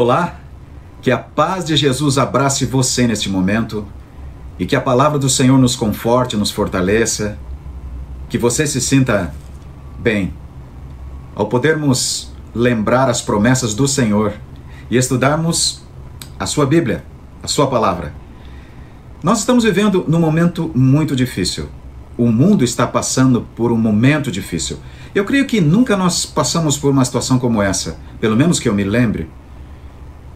Olá, que a paz de Jesus abrace você neste momento e que a palavra do Senhor nos conforte, nos fortaleça, que você se sinta bem ao podermos lembrar as promessas do Senhor e estudarmos a sua Bíblia, a sua palavra. Nós estamos vivendo num momento muito difícil. O mundo está passando por um momento difícil. Eu creio que nunca nós passamos por uma situação como essa, pelo menos que eu me lembre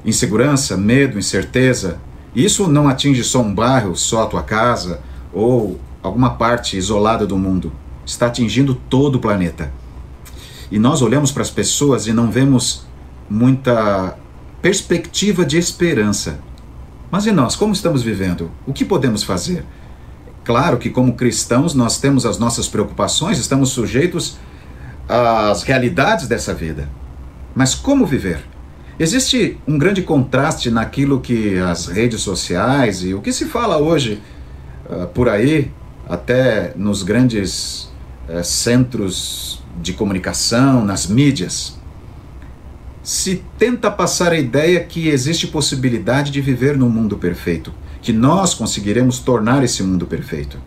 insegurança, medo, incerteza. Isso não atinge só um bairro, só a tua casa ou alguma parte isolada do mundo. Está atingindo todo o planeta. E nós olhamos para as pessoas e não vemos muita perspectiva de esperança. Mas e nós, como estamos vivendo? O que podemos fazer? Claro que, como cristãos, nós temos as nossas preocupações, estamos sujeitos às realidades dessa vida. Mas como viver? Existe um grande contraste naquilo que as redes sociais e o que se fala hoje uh, por aí, até nos grandes uh, centros de comunicação, nas mídias. Se tenta passar a ideia que existe possibilidade de viver num mundo perfeito, que nós conseguiremos tornar esse mundo perfeito.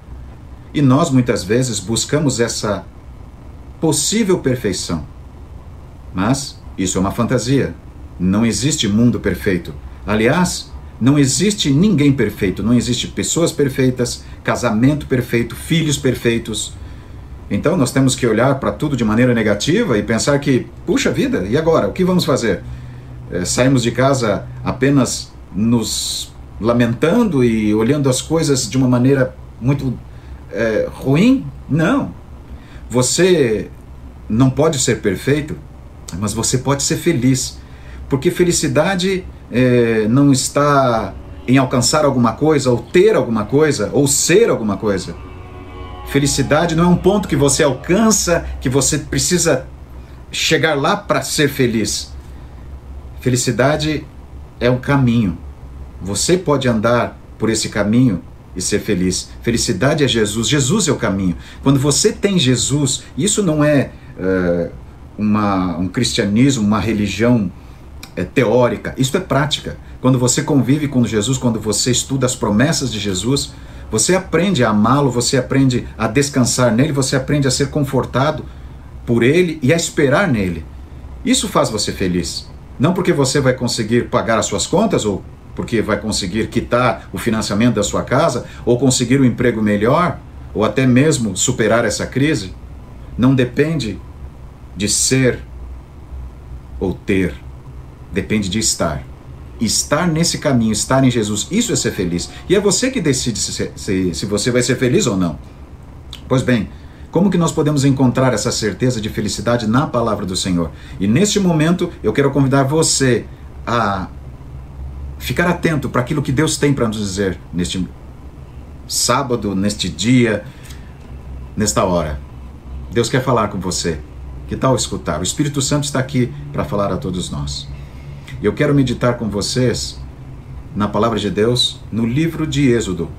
E nós muitas vezes buscamos essa possível perfeição. Mas isso é uma fantasia, não existe mundo perfeito. Aliás, não existe ninguém perfeito, não existe pessoas perfeitas, casamento perfeito, filhos perfeitos. Então nós temos que olhar para tudo de maneira negativa e pensar que, puxa vida, e agora? O que vamos fazer? É, saímos de casa apenas nos lamentando e olhando as coisas de uma maneira muito é, ruim? Não. Você não pode ser perfeito, mas você pode ser feliz porque felicidade é, não está em alcançar alguma coisa, ou ter alguma coisa, ou ser alguma coisa. Felicidade não é um ponto que você alcança, que você precisa chegar lá para ser feliz. Felicidade é um caminho. Você pode andar por esse caminho e ser feliz. Felicidade é Jesus. Jesus é o caminho. Quando você tem Jesus, isso não é uh, uma, um cristianismo, uma religião é teórica, isso é prática. Quando você convive com Jesus, quando você estuda as promessas de Jesus, você aprende a amá-lo, você aprende a descansar nele, você aprende a ser confortado por ele e a esperar nele. Isso faz você feliz. Não porque você vai conseguir pagar as suas contas ou porque vai conseguir quitar o financiamento da sua casa ou conseguir um emprego melhor ou até mesmo superar essa crise. Não depende de ser ou ter Depende de estar. Estar nesse caminho, estar em Jesus, isso é ser feliz. E é você que decide se, se, se você vai ser feliz ou não. Pois bem, como que nós podemos encontrar essa certeza de felicidade na palavra do Senhor? E neste momento eu quero convidar você a ficar atento para aquilo que Deus tem para nos dizer neste sábado, neste dia, nesta hora. Deus quer falar com você. Que tal escutar? O Espírito Santo está aqui para falar a todos nós. Eu quero meditar com vocês na palavra de Deus no livro de Êxodo.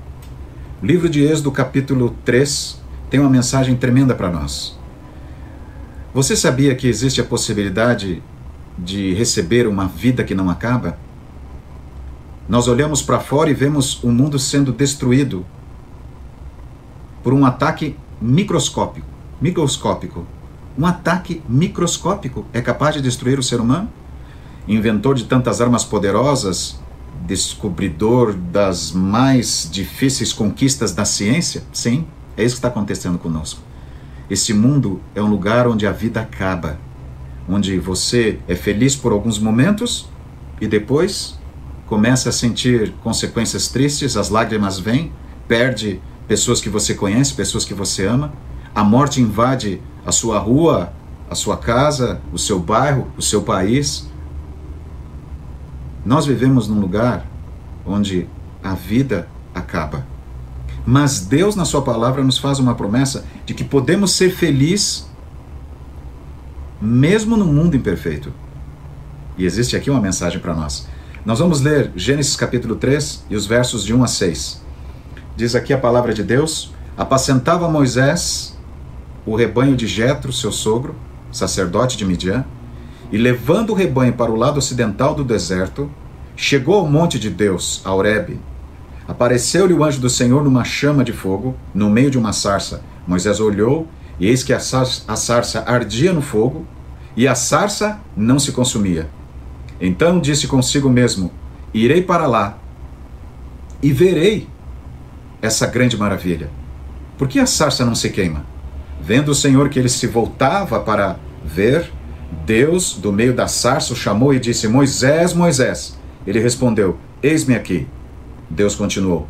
O livro de Êxodo, capítulo 3, tem uma mensagem tremenda para nós. Você sabia que existe a possibilidade de receber uma vida que não acaba? Nós olhamos para fora e vemos o mundo sendo destruído por um ataque microscópico. Microscópico. Um ataque microscópico é capaz de destruir o ser humano? Inventor de tantas armas poderosas, descobridor das mais difíceis conquistas da ciência? Sim, é isso que está acontecendo conosco. Esse mundo é um lugar onde a vida acaba, onde você é feliz por alguns momentos e depois começa a sentir consequências tristes, as lágrimas vêm, perde pessoas que você conhece, pessoas que você ama, a morte invade a sua rua, a sua casa, o seu bairro, o seu país, nós vivemos num lugar onde a vida acaba. Mas Deus, na Sua palavra, nos faz uma promessa de que podemos ser felizes mesmo no mundo imperfeito. E existe aqui uma mensagem para nós. Nós vamos ler Gênesis capítulo 3 e os versos de 1 a 6. Diz aqui a palavra de Deus: Apacentava Moisés o rebanho de Jetro, seu sogro, sacerdote de Midian, e levando o rebanho para o lado ocidental do deserto, chegou ao monte de Deus, a Horebe. Apareceu-lhe o anjo do Senhor numa chama de fogo, no meio de uma sarça. Moisés olhou, e eis que a sarça, a sarça ardia no fogo, e a sarça não se consumia. Então disse consigo mesmo: Irei para lá e verei essa grande maravilha. Por que a sarça não se queima? Vendo o Senhor que ele se voltava para ver, Deus, do meio da sarça, chamou e disse: Moisés, Moisés. Ele respondeu: Eis-me aqui. Deus continuou: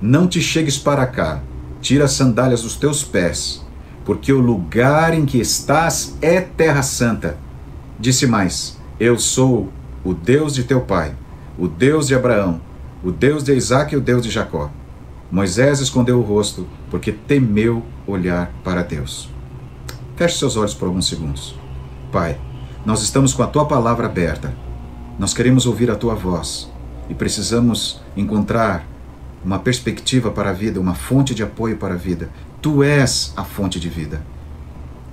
Não te chegues para cá, tira as sandálias dos teus pés, porque o lugar em que estás é terra santa. Disse mais: Eu sou o Deus de teu pai, o Deus de Abraão, o Deus de Isaac e o Deus de Jacó. Moisés escondeu o rosto, porque temeu olhar para Deus. Feche seus olhos por alguns segundos. Pai, nós estamos com a tua palavra aberta. Nós queremos ouvir a tua voz e precisamos encontrar uma perspectiva para a vida, uma fonte de apoio para a vida. Tu és a fonte de vida.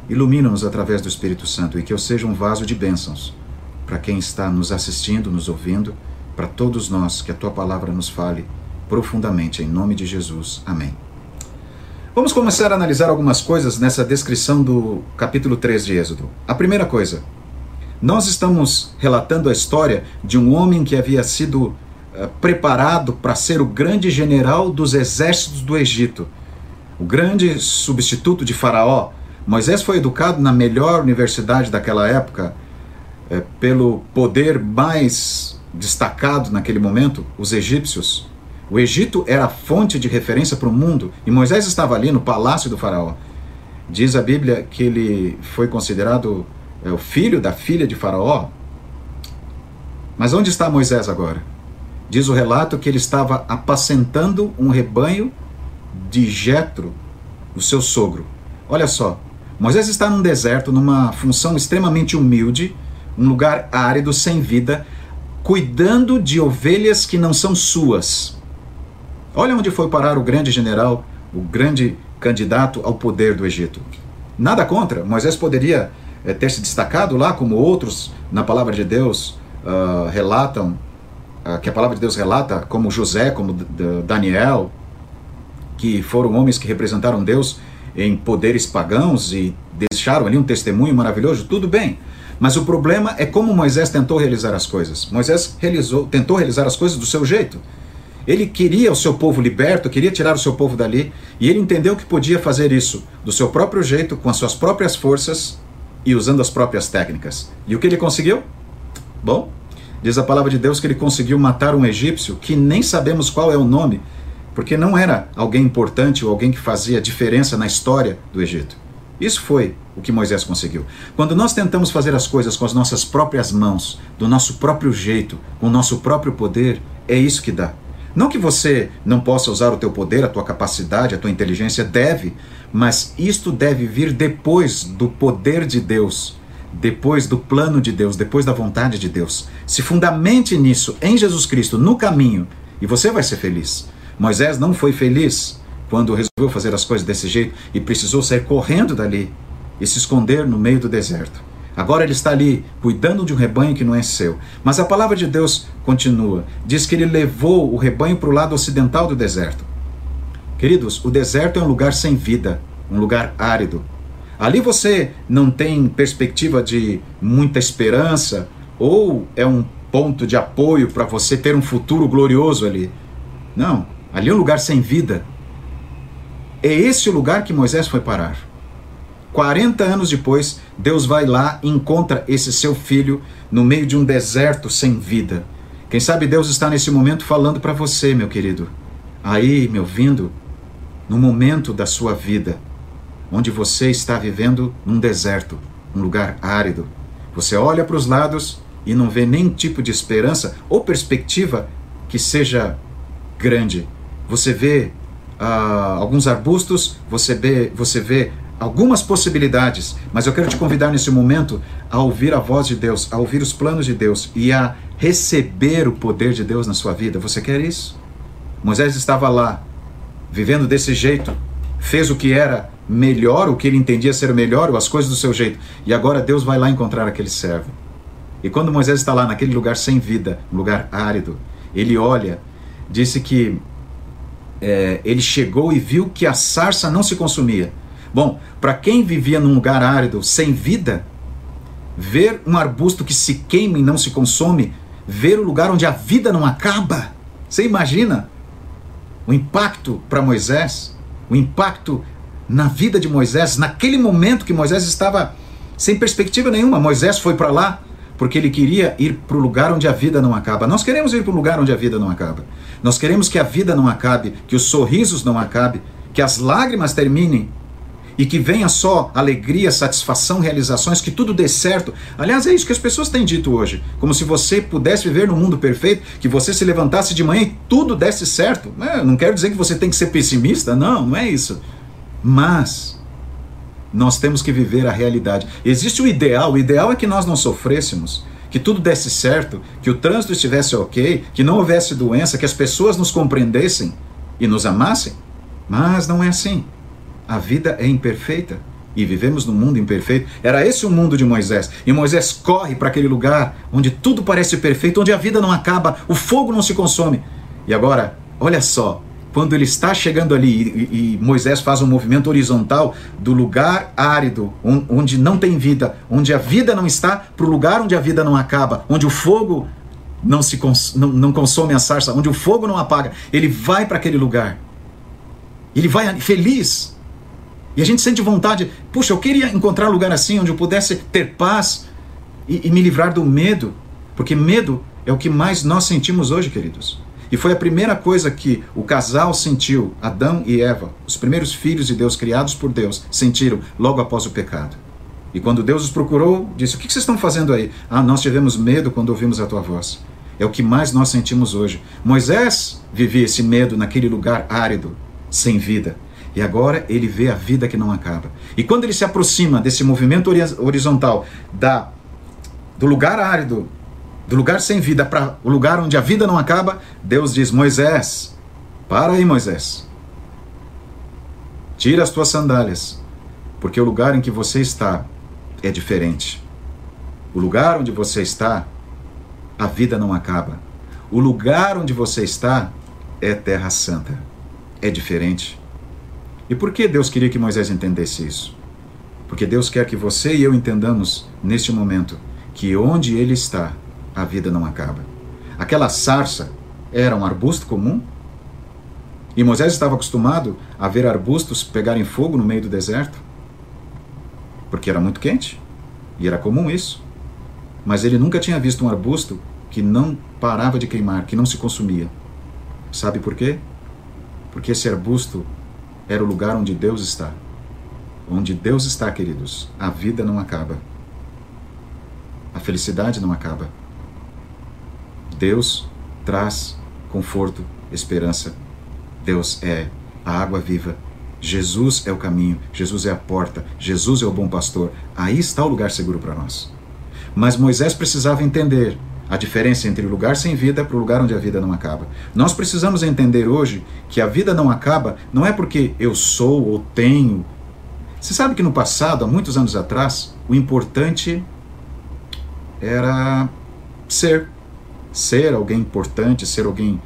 Ilumina-nos através do Espírito Santo e que eu seja um vaso de bênçãos para quem está nos assistindo, nos ouvindo, para todos nós, que a tua palavra nos fale profundamente, em nome de Jesus. Amém. Vamos começar a analisar algumas coisas nessa descrição do capítulo 3 de Êxodo. A primeira coisa, nós estamos relatando a história de um homem que havia sido uh, preparado para ser o grande general dos exércitos do Egito, o grande substituto de Faraó. Moisés foi educado na melhor universidade daquela época, uh, pelo poder mais destacado naquele momento, os egípcios. O Egito era a fonte de referência para o mundo e Moisés estava ali no palácio do Faraó. Diz a Bíblia que ele foi considerado é o filho da filha de Faraó. Mas onde está Moisés agora? Diz o relato que ele estava apacentando um rebanho de Jetro, o seu sogro. Olha só, Moisés está num deserto, numa função extremamente humilde, um lugar árido, sem vida, cuidando de ovelhas que não são suas. Olha onde foi parar o grande general, o grande candidato ao poder do Egito. Nada contra, Moisés poderia é, ter se destacado lá, como outros na palavra de Deus uh, relatam, uh, que a palavra de Deus relata, como José, como Daniel, que foram homens que representaram Deus em poderes pagãos e deixaram ali um testemunho maravilhoso, tudo bem. Mas o problema é como Moisés tentou realizar as coisas. Moisés realizou, tentou realizar as coisas do seu jeito. Ele queria o seu povo liberto, queria tirar o seu povo dali, e ele entendeu que podia fazer isso do seu próprio jeito, com as suas próprias forças, e usando as próprias técnicas. E o que ele conseguiu? Bom, diz a palavra de Deus que ele conseguiu matar um egípcio que nem sabemos qual é o nome, porque não era alguém importante ou alguém que fazia diferença na história do Egito. Isso foi o que Moisés conseguiu. Quando nós tentamos fazer as coisas com as nossas próprias mãos, do nosso próprio jeito, com o nosso próprio poder, é isso que dá. Não que você não possa usar o teu poder, a tua capacidade, a tua inteligência, deve, mas isto deve vir depois do poder de Deus, depois do plano de Deus, depois da vontade de Deus. Se fundamente nisso, em Jesus Cristo, no caminho, e você vai ser feliz. Moisés não foi feliz quando resolveu fazer as coisas desse jeito e precisou sair correndo dali e se esconder no meio do deserto. Agora ele está ali cuidando de um rebanho que não é seu. Mas a palavra de Deus continua. Diz que ele levou o rebanho para o lado ocidental do deserto. Queridos, o deserto é um lugar sem vida, um lugar árido. Ali você não tem perspectiva de muita esperança ou é um ponto de apoio para você ter um futuro glorioso ali. Não, ali é um lugar sem vida. É esse o lugar que Moisés foi parar. 40 anos depois, Deus vai lá e encontra esse seu filho no meio de um deserto sem vida. Quem sabe Deus está nesse momento falando para você, meu querido, aí me ouvindo, no momento da sua vida, onde você está vivendo num deserto, um lugar árido. Você olha para os lados e não vê nenhum tipo de esperança ou perspectiva que seja grande. Você vê uh, alguns arbustos, você vê, você vê algumas possibilidades, mas eu quero te convidar nesse momento a ouvir a voz de Deus, a ouvir os planos de Deus e a receber o poder de Deus na sua vida. Você quer isso? Moisés estava lá, vivendo desse jeito, fez o que era melhor, o que ele entendia ser melhor, ou as coisas do seu jeito, e agora Deus vai lá encontrar aquele servo. E quando Moisés está lá naquele lugar sem vida, um lugar árido, ele olha, disse que é, ele chegou e viu que a sarça não se consumia. Bom, para quem vivia num lugar árido, sem vida, ver um arbusto que se queima e não se consome, ver o lugar onde a vida não acaba, você imagina o impacto para Moisés, o impacto na vida de Moisés, naquele momento que Moisés estava sem perspectiva nenhuma. Moisés foi para lá porque ele queria ir para o lugar onde a vida não acaba. Nós queremos ir para o lugar onde a vida não acaba. Nós queremos que a vida não acabe, que os sorrisos não acabem, que as lágrimas terminem e que venha só alegria, satisfação, realizações, que tudo dê certo. Aliás, é isso que as pessoas têm dito hoje. Como se você pudesse viver no mundo perfeito, que você se levantasse de manhã e tudo desse certo. É, não quero dizer que você tem que ser pessimista, não, não é isso. Mas nós temos que viver a realidade. Existe o ideal, o ideal é que nós não sofrêssemos, que tudo desse certo, que o trânsito estivesse ok, que não houvesse doença, que as pessoas nos compreendessem e nos amassem. Mas não é assim. A vida é imperfeita e vivemos num mundo imperfeito. Era esse o mundo de Moisés. E Moisés corre para aquele lugar onde tudo parece perfeito, onde a vida não acaba, o fogo não se consome. E agora, olha só, quando ele está chegando ali e, e, Moisés faz um movimento horizontal do lugar árido, onde não tem vida, onde a vida não está, para o lugar onde a vida não acaba, onde o fogo não, se cons não, não consome a sarça, onde o fogo não apaga. Ele vai para aquele lugar. Ele vai feliz, e a gente sente vontade, puxa, eu queria encontrar um lugar assim onde eu pudesse ter paz e, e me livrar do medo, porque medo é o que mais nós sentimos hoje, queridos. E foi a primeira coisa que o casal sentiu, Adão e Eva, os primeiros filhos de Deus criados por Deus, sentiram logo após o pecado. E quando Deus os procurou, disse: O que vocês estão fazendo aí? Ah, nós tivemos medo quando ouvimos a tua voz. É o que mais nós sentimos hoje. Moisés vivia esse medo naquele lugar árido, sem vida. E agora ele vê a vida que não acaba. E quando ele se aproxima desse movimento horizontal da do lugar árido, do lugar sem vida para o lugar onde a vida não acaba, Deus diz: Moisés, para aí, Moisés. Tira as tuas sandálias, porque o lugar em que você está é diferente. O lugar onde você está, a vida não acaba. O lugar onde você está é terra santa. É diferente. E por que Deus queria que Moisés entendesse isso? Porque Deus quer que você e eu entendamos neste momento que onde ele está, a vida não acaba. Aquela sarça era um arbusto comum? E Moisés estava acostumado a ver arbustos pegarem fogo no meio do deserto? Porque era muito quente e era comum isso. Mas ele nunca tinha visto um arbusto que não parava de queimar, que não se consumia. Sabe por quê? Porque esse arbusto era o lugar onde Deus está. Onde Deus está, queridos, a vida não acaba. A felicidade não acaba. Deus traz conforto, esperança. Deus é a água viva. Jesus é o caminho, Jesus é a porta, Jesus é o bom pastor. Aí está o lugar seguro para nós. Mas Moisés precisava entender a diferença entre o lugar sem vida para o lugar onde a vida não acaba. Nós precisamos entender hoje que a vida não acaba não é porque eu sou ou tenho. Você sabe que no passado, há muitos anos atrás, o importante era ser. Ser alguém importante, ser alguém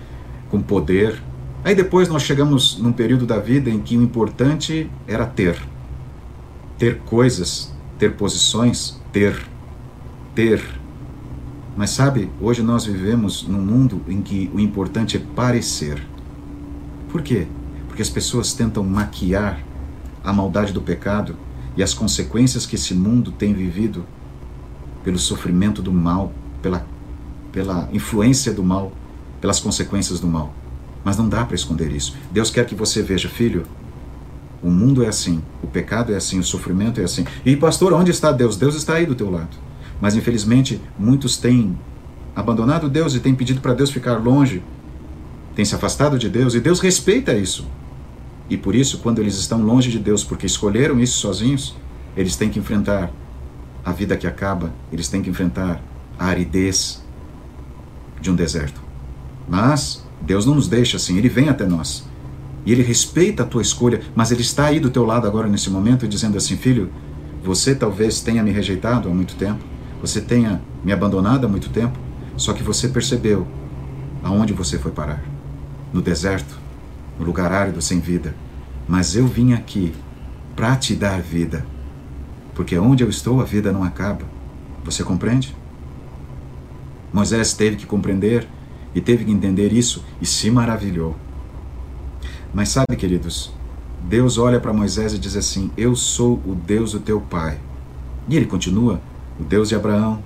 com poder. Aí depois nós chegamos num período da vida em que o importante era ter. Ter coisas, ter posições, ter. Ter mas sabe, hoje nós vivemos num mundo em que o importante é parecer. Por quê? Porque as pessoas tentam maquiar a maldade do pecado e as consequências que esse mundo tem vivido pelo sofrimento do mal, pela, pela influência do mal, pelas consequências do mal. Mas não dá para esconder isso. Deus quer que você veja, filho, o mundo é assim, o pecado é assim, o sofrimento é assim. E pastor, onde está Deus? Deus está aí do teu lado. Mas infelizmente muitos têm abandonado Deus e têm pedido para Deus ficar longe, têm se afastado de Deus e Deus respeita isso. E por isso, quando eles estão longe de Deus porque escolheram isso sozinhos, eles têm que enfrentar a vida que acaba, eles têm que enfrentar a aridez de um deserto. Mas Deus não nos deixa assim, ele vem até nós. E ele respeita a tua escolha, mas ele está aí do teu lado agora nesse momento dizendo assim: "Filho, você talvez tenha me rejeitado há muito tempo. Você tenha me abandonado há muito tempo, só que você percebeu aonde você foi parar no deserto, no lugar árido sem vida. Mas eu vim aqui para te dar vida, porque onde eu estou a vida não acaba. Você compreende? Moisés teve que compreender e teve que entender isso e se maravilhou. Mas sabe, queridos, Deus olha para Moisés e diz assim: Eu sou o Deus do teu pai. E ele continua: o Deus de Abraão,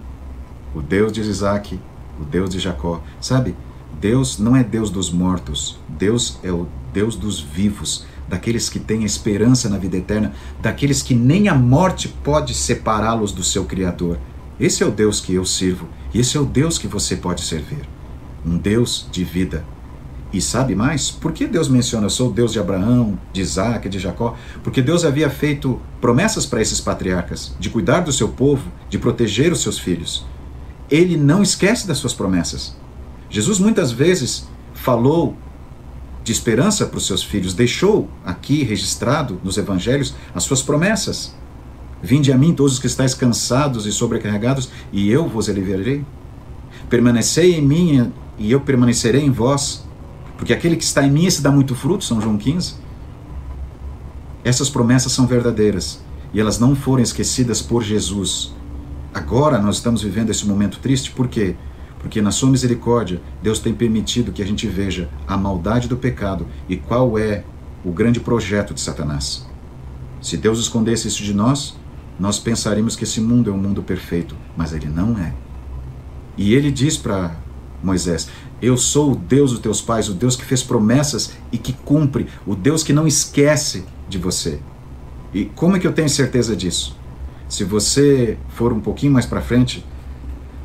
o Deus de Isaac, o Deus de Jacó. Sabe, Deus não é Deus dos mortos, Deus é o Deus dos vivos, daqueles que têm esperança na vida eterna, daqueles que nem a morte pode separá-los do seu Criador. Esse é o Deus que eu sirvo, e esse é o Deus que você pode servir. Um Deus de vida, e sabe mais? Por que Deus menciona, eu sou o Deus de Abraão, de Isaac, de Jacó? Porque Deus havia feito promessas para esses patriarcas, de cuidar do seu povo, de proteger os seus filhos. Ele não esquece das suas promessas. Jesus muitas vezes falou de esperança para os seus filhos, deixou aqui registrado nos evangelhos as suas promessas. Vinde a mim todos os que estáis cansados e sobrecarregados, e eu vos aliviarei. Permanecei em mim e eu permanecerei em vós. Porque aquele que está em mim, esse dá muito fruto, São João 15. Essas promessas são verdadeiras e elas não foram esquecidas por Jesus. Agora nós estamos vivendo esse momento triste, por quê? Porque na sua misericórdia, Deus tem permitido que a gente veja a maldade do pecado e qual é o grande projeto de Satanás. Se Deus escondesse isso de nós, nós pensaríamos que esse mundo é um mundo perfeito, mas ele não é. E ele diz para Moisés: Eu sou o Deus dos teus pais, o Deus que fez promessas e que cumpre, o Deus que não esquece de você. E como é que eu tenho certeza disso? Se você for um pouquinho mais para frente,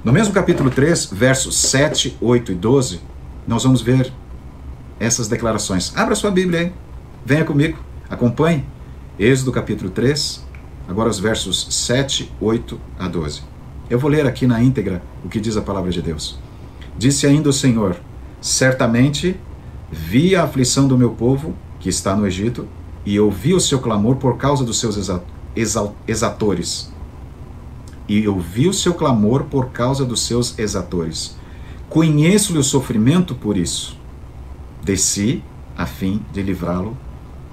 no mesmo capítulo 3, versos 7, 8 e 12, nós vamos ver essas declarações. Abra sua Bíblia aí, venha comigo, acompanhe. Êxodo capítulo 3, agora os versos 7, 8 a 12. Eu vou ler aqui na íntegra o que diz a palavra de Deus. Disse ainda o Senhor: Certamente vi a aflição do meu povo que está no Egito e ouvi o seu clamor por causa dos seus exatores. E ouvi o seu clamor por causa dos seus exatores. Conheço-lhe o sofrimento por isso. Desci a fim de livrá-lo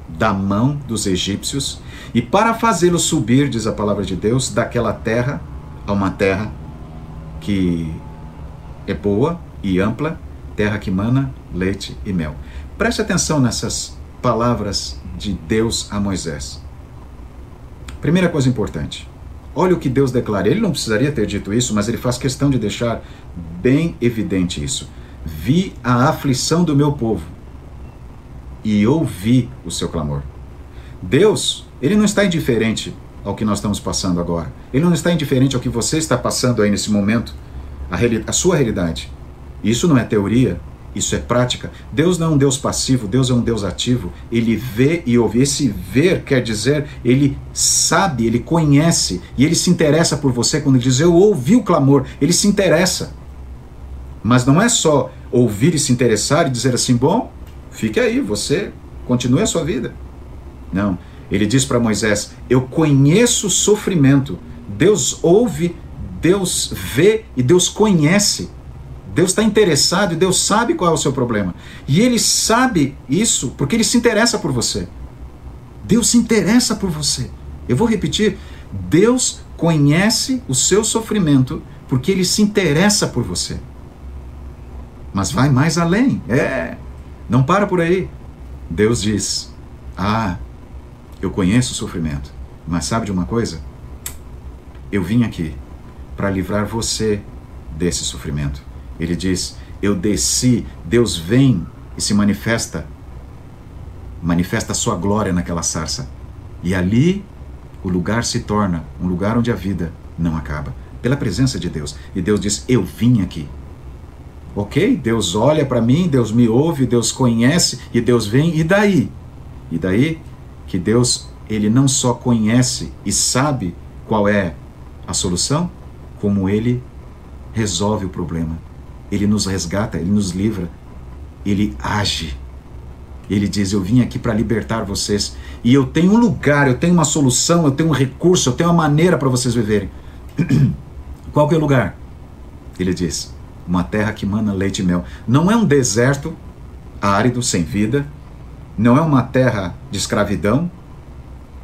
da mão dos egípcios e para fazê-lo subir, diz a palavra de Deus, daquela terra a uma terra que é boa e ampla, terra que mana leite e mel. Preste atenção nessas palavras de Deus a Moisés. Primeira coisa importante. Olha o que Deus declara. Ele não precisaria ter dito isso, mas ele faz questão de deixar bem evidente isso. Vi a aflição do meu povo e ouvi o seu clamor. Deus, ele não está indiferente ao que nós estamos passando agora. Ele não está indiferente ao que você está passando aí nesse momento a, a sua realidade. Isso não é teoria, isso é prática. Deus não é um Deus passivo, Deus é um Deus ativo. Ele vê e ouve. Esse ver quer dizer, ele sabe, ele conhece e ele se interessa por você quando ele diz eu ouvi o clamor, ele se interessa. Mas não é só ouvir e se interessar e dizer assim, bom, fique aí, você continue a sua vida. Não. Ele diz para Moisés: Eu conheço o sofrimento. Deus ouve Deus vê e Deus conhece. Deus está interessado e Deus sabe qual é o seu problema. E Ele sabe isso porque Ele se interessa por você. Deus se interessa por você. Eu vou repetir: Deus conhece o seu sofrimento porque Ele se interessa por você. Mas vai mais além. É. Não para por aí. Deus diz: Ah, eu conheço o sofrimento. Mas sabe de uma coisa? Eu vim aqui para livrar você desse sofrimento. Ele diz: Eu desci, Deus vem e se manifesta, manifesta a sua glória naquela sarça. E ali o lugar se torna um lugar onde a vida não acaba, pela presença de Deus. E Deus diz: Eu vim aqui. Ok? Deus olha para mim, Deus me ouve, Deus conhece e Deus vem, e daí? E daí que Deus, ele não só conhece e sabe qual é a solução, como ele resolve o problema. Ele nos resgata, ele nos livra, ele age. Ele diz: Eu vim aqui para libertar vocês e eu tenho um lugar, eu tenho uma solução, eu tenho um recurso, eu tenho uma maneira para vocês viverem. Qual que é o lugar? Ele diz: uma terra que mana leite e mel. Não é um deserto árido, sem vida. Não é uma terra de escravidão,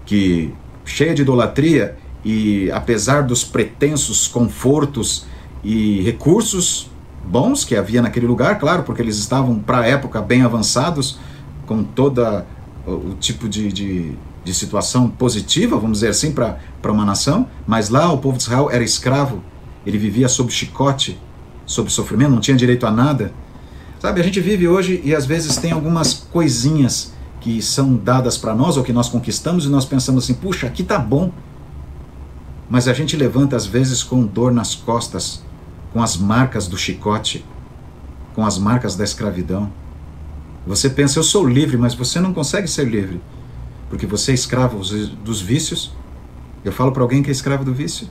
que cheia de idolatria e apesar dos pretensos confortos e recursos bons que havia naquele lugar, claro, porque eles estavam para a época bem avançados, com toda o tipo de, de, de situação positiva, vamos dizer assim, para uma nação, mas lá o povo de Israel era escravo, ele vivia sob chicote, sob sofrimento, não tinha direito a nada. Sabe, a gente vive hoje e às vezes tem algumas coisinhas que são dadas para nós ou que nós conquistamos e nós pensamos assim, puxa, aqui tá bom. Mas a gente levanta às vezes com dor nas costas, com as marcas do chicote, com as marcas da escravidão. Você pensa, eu sou livre, mas você não consegue ser livre, porque você é escravo dos vícios. Eu falo para alguém que é escravo do vício,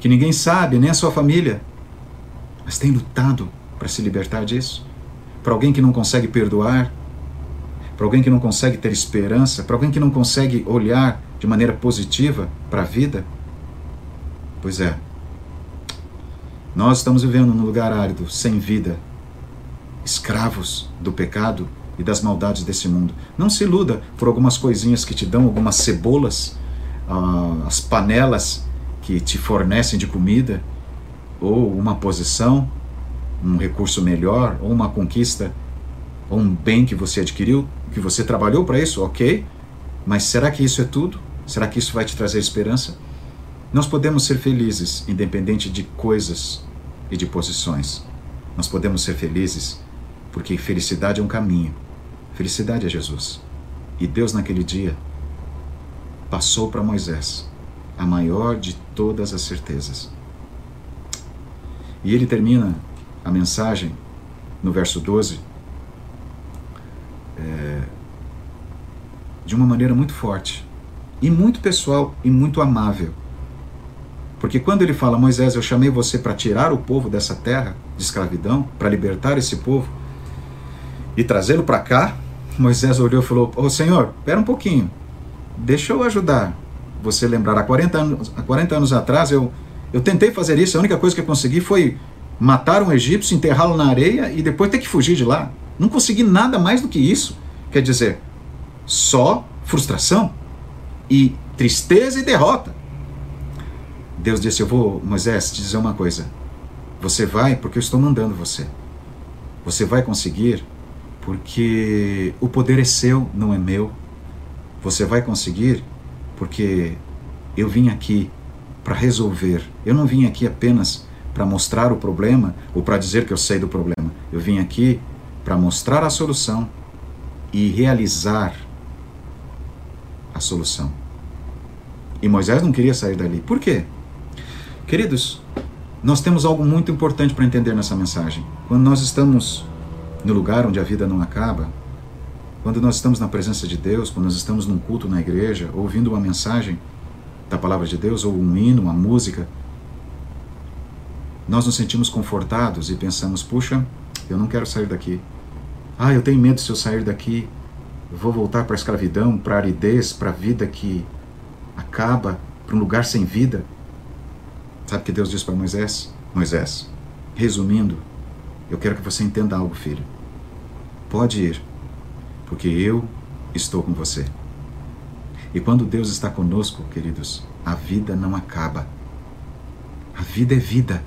que ninguém sabe, nem a sua família, mas tem lutado para se libertar disso. Para alguém que não consegue perdoar, para alguém que não consegue ter esperança, para alguém que não consegue olhar de maneira positiva para a vida. Pois é, nós estamos vivendo num lugar árido, sem vida, escravos do pecado e das maldades desse mundo. Não se iluda por algumas coisinhas que te dão, algumas cebolas, uh, as panelas que te fornecem de comida, ou uma posição, um recurso melhor, ou uma conquista, ou um bem que você adquiriu, que você trabalhou para isso, ok, mas será que isso é tudo? Será que isso vai te trazer esperança? Nós podemos ser felizes, independente de coisas e de posições. Nós podemos ser felizes porque felicidade é um caminho. Felicidade é Jesus. E Deus, naquele dia, passou para Moisés a maior de todas as certezas. E ele termina a mensagem no verso 12 é, de uma maneira muito forte e muito pessoal e muito amável. Porque quando ele fala, Moisés, eu chamei você para tirar o povo dessa terra de escravidão, para libertar esse povo e trazê-lo para cá, Moisés olhou e falou: Ô oh, Senhor, espera um pouquinho, deixa eu ajudar você lembrar. Há 40 anos, há 40 anos atrás eu, eu tentei fazer isso, a única coisa que eu consegui foi matar um egípcio, enterrá-lo na areia e depois ter que fugir de lá. Não consegui nada mais do que isso. Quer dizer, só frustração e tristeza e derrota. Deus disse: Eu vou, Moisés, te dizer uma coisa. Você vai porque eu estou mandando você. Você vai conseguir porque o poder é seu, não é meu. Você vai conseguir porque eu vim aqui para resolver. Eu não vim aqui apenas para mostrar o problema ou para dizer que eu sei do problema. Eu vim aqui para mostrar a solução e realizar a solução. E Moisés não queria sair dali. Por quê? Queridos, nós temos algo muito importante para entender nessa mensagem. Quando nós estamos no lugar onde a vida não acaba, quando nós estamos na presença de Deus, quando nós estamos num culto na igreja, ouvindo uma mensagem da palavra de Deus, ou um hino, uma música, nós nos sentimos confortados e pensamos: puxa, eu não quero sair daqui. Ah, eu tenho medo se eu sair daqui, eu vou voltar para a escravidão, para a aridez, para a vida que acaba, para um lugar sem vida. Sabe o que Deus disse para Moisés? Moisés, resumindo, eu quero que você entenda algo, filho. Pode ir, porque eu estou com você. E quando Deus está conosco, queridos, a vida não acaba. A vida é vida.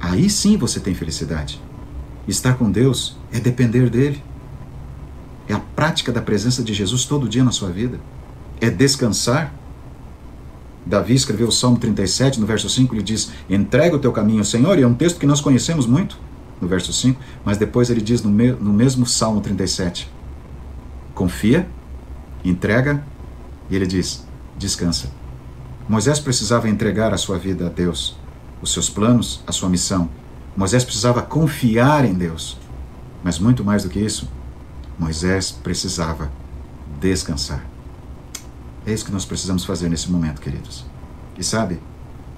Aí sim você tem felicidade. Estar com Deus é depender dele. É a prática da presença de Jesus todo dia na sua vida. É descansar Davi escreveu o Salmo 37, no verso 5, ele diz: Entrega o teu caminho ao Senhor, e é um texto que nós conhecemos muito, no verso 5, mas depois ele diz no, me no mesmo Salmo 37: Confia, entrega, e ele diz: Descansa. Moisés precisava entregar a sua vida a Deus, os seus planos, a sua missão. Moisés precisava confiar em Deus. Mas muito mais do que isso, Moisés precisava descansar. É isso que nós precisamos fazer nesse momento, queridos. E sabe,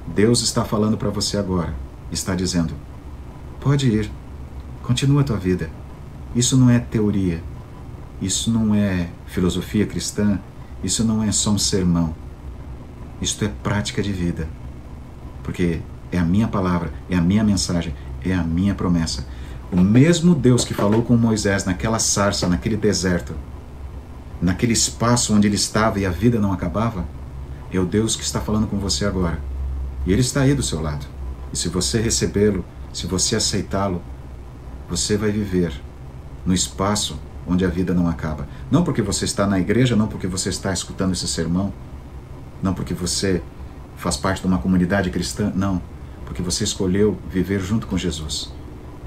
Deus está falando para você agora, está dizendo: pode ir, continua a tua vida. Isso não é teoria, isso não é filosofia cristã, isso não é só um sermão. Isto é prática de vida. porque é a minha palavra, é a minha mensagem, é a minha promessa. O mesmo Deus que falou com Moisés naquela sarça, naquele deserto, naquele espaço onde ele estava e a vida não acabava, é o Deus que está falando com você agora. E ele está aí do seu lado. E se você recebê-lo, se você aceitá-lo, você vai viver no espaço onde a vida não acaba. Não porque você está na igreja, não porque você está escutando esse sermão, não porque você faz parte de uma comunidade cristã, não, porque você escolheu viver junto com Jesus,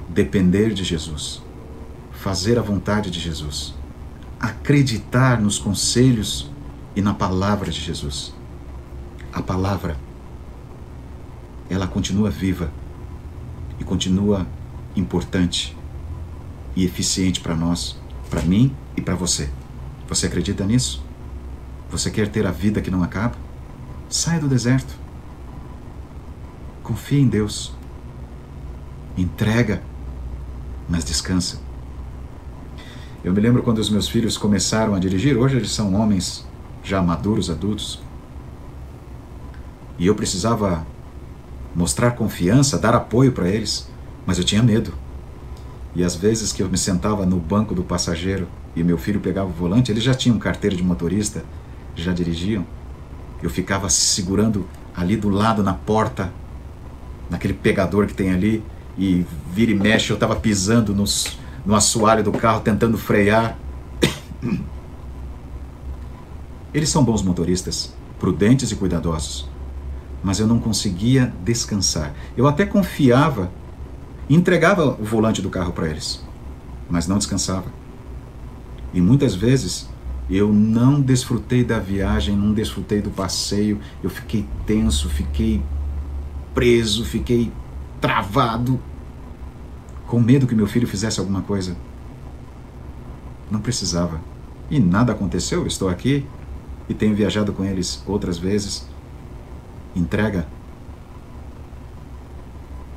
depender de Jesus, fazer a vontade de Jesus, acreditar nos conselhos e na palavra de Jesus. A palavra, ela continua viva e continua importante e eficiente para nós, para mim e para você. Você acredita nisso? Você quer ter a vida que não acaba? Saia do deserto. Confie em Deus. Entrega, mas descansa. Eu me lembro quando os meus filhos começaram a dirigir, hoje eles são homens já maduros, adultos. E eu precisava mostrar confiança, dar apoio para eles, mas eu tinha medo. E às vezes que eu me sentava no banco do passageiro e meu filho pegava o volante, eles já tinham carteira de motorista, já dirigiam. Eu ficava segurando ali do lado na porta, naquele pegador que tem ali, e vira e mexe, eu estava pisando nos, no assoalho do carro, tentando frear. Eles são bons motoristas, prudentes e cuidadosos, mas eu não conseguia descansar. Eu até confiava, entregava o volante do carro para eles, mas não descansava. E muitas vezes eu não desfrutei da viagem, não desfrutei do passeio, eu fiquei tenso, fiquei preso, fiquei travado, com medo que meu filho fizesse alguma coisa. Não precisava. E nada aconteceu, estou aqui e tenho viajado com eles outras vezes. Entrega.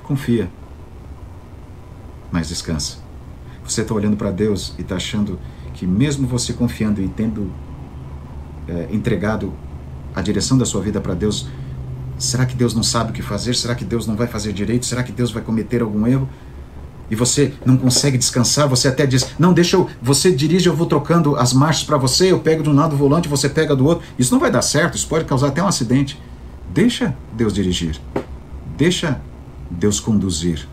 Confia. Mas descansa. Você está olhando para Deus e está achando que mesmo você confiando e tendo é, entregado a direção da sua vida para Deus, será que Deus não sabe o que fazer? Será que Deus não vai fazer direito? Será que Deus vai cometer algum erro? E você não consegue descansar, você até diz: Não, deixa eu. Você dirige, eu vou trocando as marchas para você, eu pego de um lado o volante, você pega do outro. Isso não vai dar certo, isso pode causar até um acidente. Deixa Deus dirigir. Deixa Deus conduzir.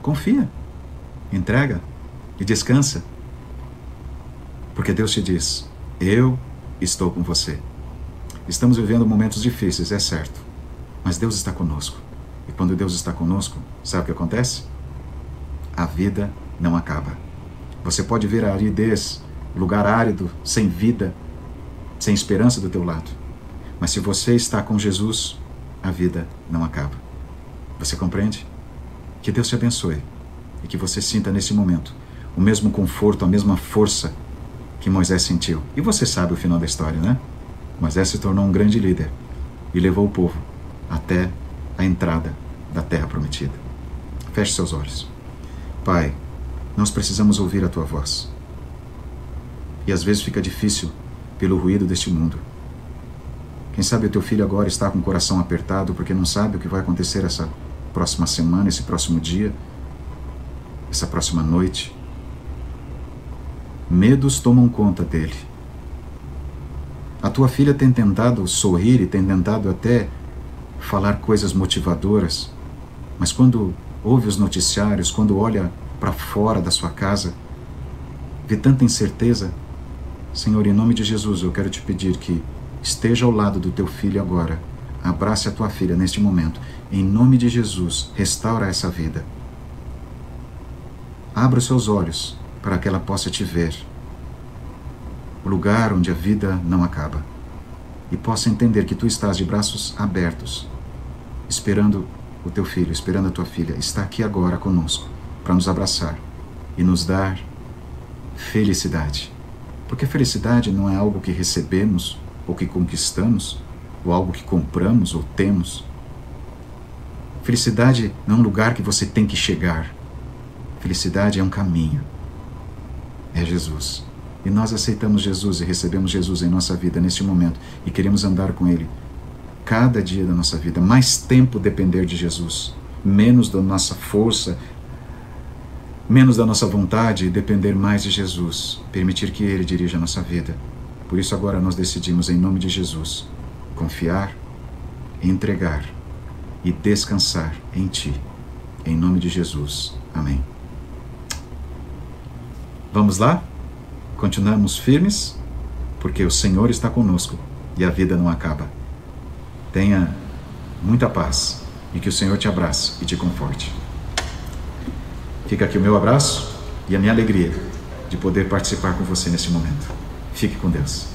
Confia. Entrega e descansa. Porque Deus te diz: Eu estou com você. Estamos vivendo momentos difíceis, é certo, mas Deus está conosco. E quando Deus está conosco, sabe o que acontece? A vida não acaba. Você pode ver a aridez, lugar árido, sem vida, sem esperança do teu lado. Mas se você está com Jesus, a vida não acaba. Você compreende? Que Deus te abençoe e que você sinta nesse momento o mesmo conforto, a mesma força que Moisés sentiu. E você sabe o final da história, né? Moisés se tornou um grande líder e levou o povo até a entrada da terra prometida. Feche seus olhos. Pai, nós precisamos ouvir a tua voz. E às vezes fica difícil pelo ruído deste mundo. Quem sabe o teu filho agora está com o coração apertado porque não sabe o que vai acontecer essa próxima semana, esse próximo dia, essa próxima noite. Medos tomam conta dele. A tua filha tem tentado sorrir e tem tentado até falar coisas motivadoras, mas quando ouve os noticiários, quando olha para fora da sua casa, vê tanta incerteza. Senhor, em nome de Jesus, eu quero te pedir que esteja ao lado do teu filho agora. Abrace a tua filha neste momento. Em nome de Jesus, restaura essa vida. Abra os seus olhos para que ela possa te ver. O lugar onde a vida não acaba. E possa entender que tu estás de braços abertos, esperando o teu filho, esperando a tua filha, está aqui agora conosco para nos abraçar e nos dar felicidade. Porque felicidade não é algo que recebemos ou que conquistamos, ou algo que compramos ou temos. Felicidade não é um lugar que você tem que chegar. Felicidade é um caminho é Jesus. E nós aceitamos Jesus e recebemos Jesus em nossa vida neste momento e queremos andar com Ele cada dia da nossa vida, mais tempo depender de Jesus, menos da nossa força, menos da nossa vontade e depender mais de Jesus, permitir que Ele dirija a nossa vida. Por isso, agora nós decidimos, em nome de Jesus, confiar, entregar e descansar em Ti. Em nome de Jesus. Amém. Vamos lá? Continuamos firmes, porque o Senhor está conosco e a vida não acaba. Tenha muita paz e que o Senhor te abrace e te conforte. Fica aqui o meu abraço e a minha alegria de poder participar com você neste momento. Fique com Deus.